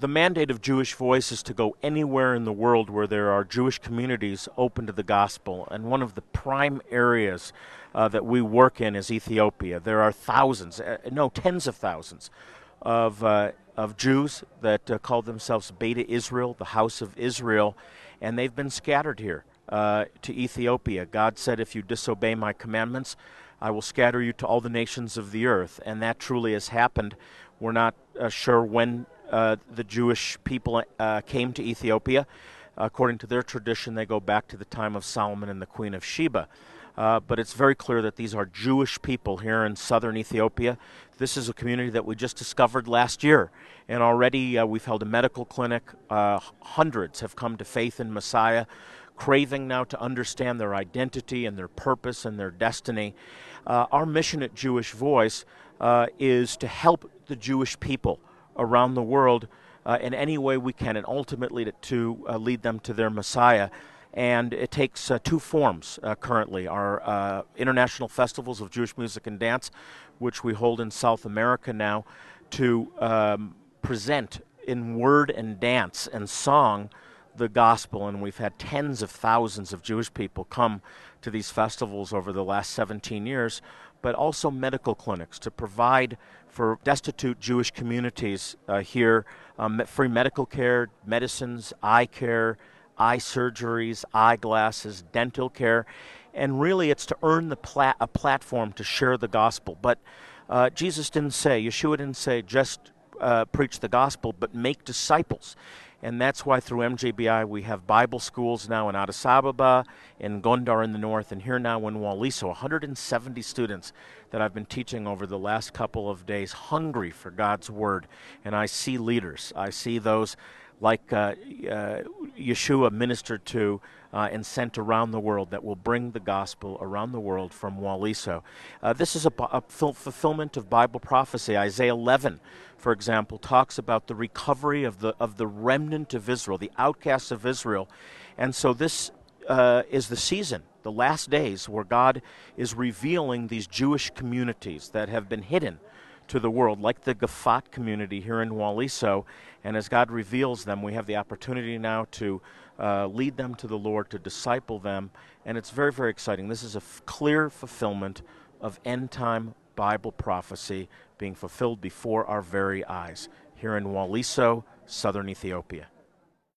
The mandate of Jewish Voice is to go anywhere in the world where there are Jewish communities open to the gospel. And one of the prime areas uh, that we work in is Ethiopia. There are thousands, uh, no, tens of thousands of, uh, of Jews that uh, call themselves Beta Israel, the House of Israel, and they've been scattered here uh, to Ethiopia. God said, If you disobey my commandments, I will scatter you to all the nations of the earth. And that truly has happened. We're not uh, sure when uh, the Jewish people uh, came to Ethiopia. According to their tradition, they go back to the time of Solomon and the Queen of Sheba. Uh, but it's very clear that these are Jewish people here in southern Ethiopia. This is a community that we just discovered last year, and already uh, we've held a medical clinic. Uh, hundreds have come to faith in Messiah, craving now to understand their identity and their purpose and their destiny. our mission at Jewish Voice is to help the Jewish people around the world uh, in any way we can, and ultimately to, to uh, lead them to their Messiah. And it takes uh, two forms uh, currently our uh, international festivals of Jewish music and dance, which we hold in South America now, to um, present in word and dance and song the gospel. And we've had tens of thousands of Jewish people come to these festivals over the last 17 years, but also medical clinics to provide for destitute Jewish communities uh, here um, free medical care, medicines, eye care, eye surgeries, eyeglasses, dental care. And really, it's to earn the plat- a platform to share the gospel. But uh, Jesus didn't say, Yeshua didn't say, just uh, preach the gospel, but make disciples. And that's why through MJBI we have Bible schools now in Addis Ababa, in Gondar in the north, and here now in Woliso. 170 students that I've been teaching over the last couple of days, hungry for God's Word. And I see leaders. I see those like uh, uh, Yeshua ministered to uh, and sent around the world that will bring the gospel around the world from Woliso. Uh, this is a, a fulfillment of Bible prophecy. Isaiah 11, for example, talks about the recovery of the, of the remnant of Israel, the outcasts of Israel. And so this uh, is the season, the last days, where God is revealing these Jewish communities that have been hidden to the world, like the Gefat community here in Woliso. And as God reveals them, we have the opportunity now to uh, lead them to the Lord, to disciple them. And it's very, very exciting. This is a f- clear fulfillment of end time Bible prophecy being fulfilled before our very eyes here in Woliso, southern Ethiopia.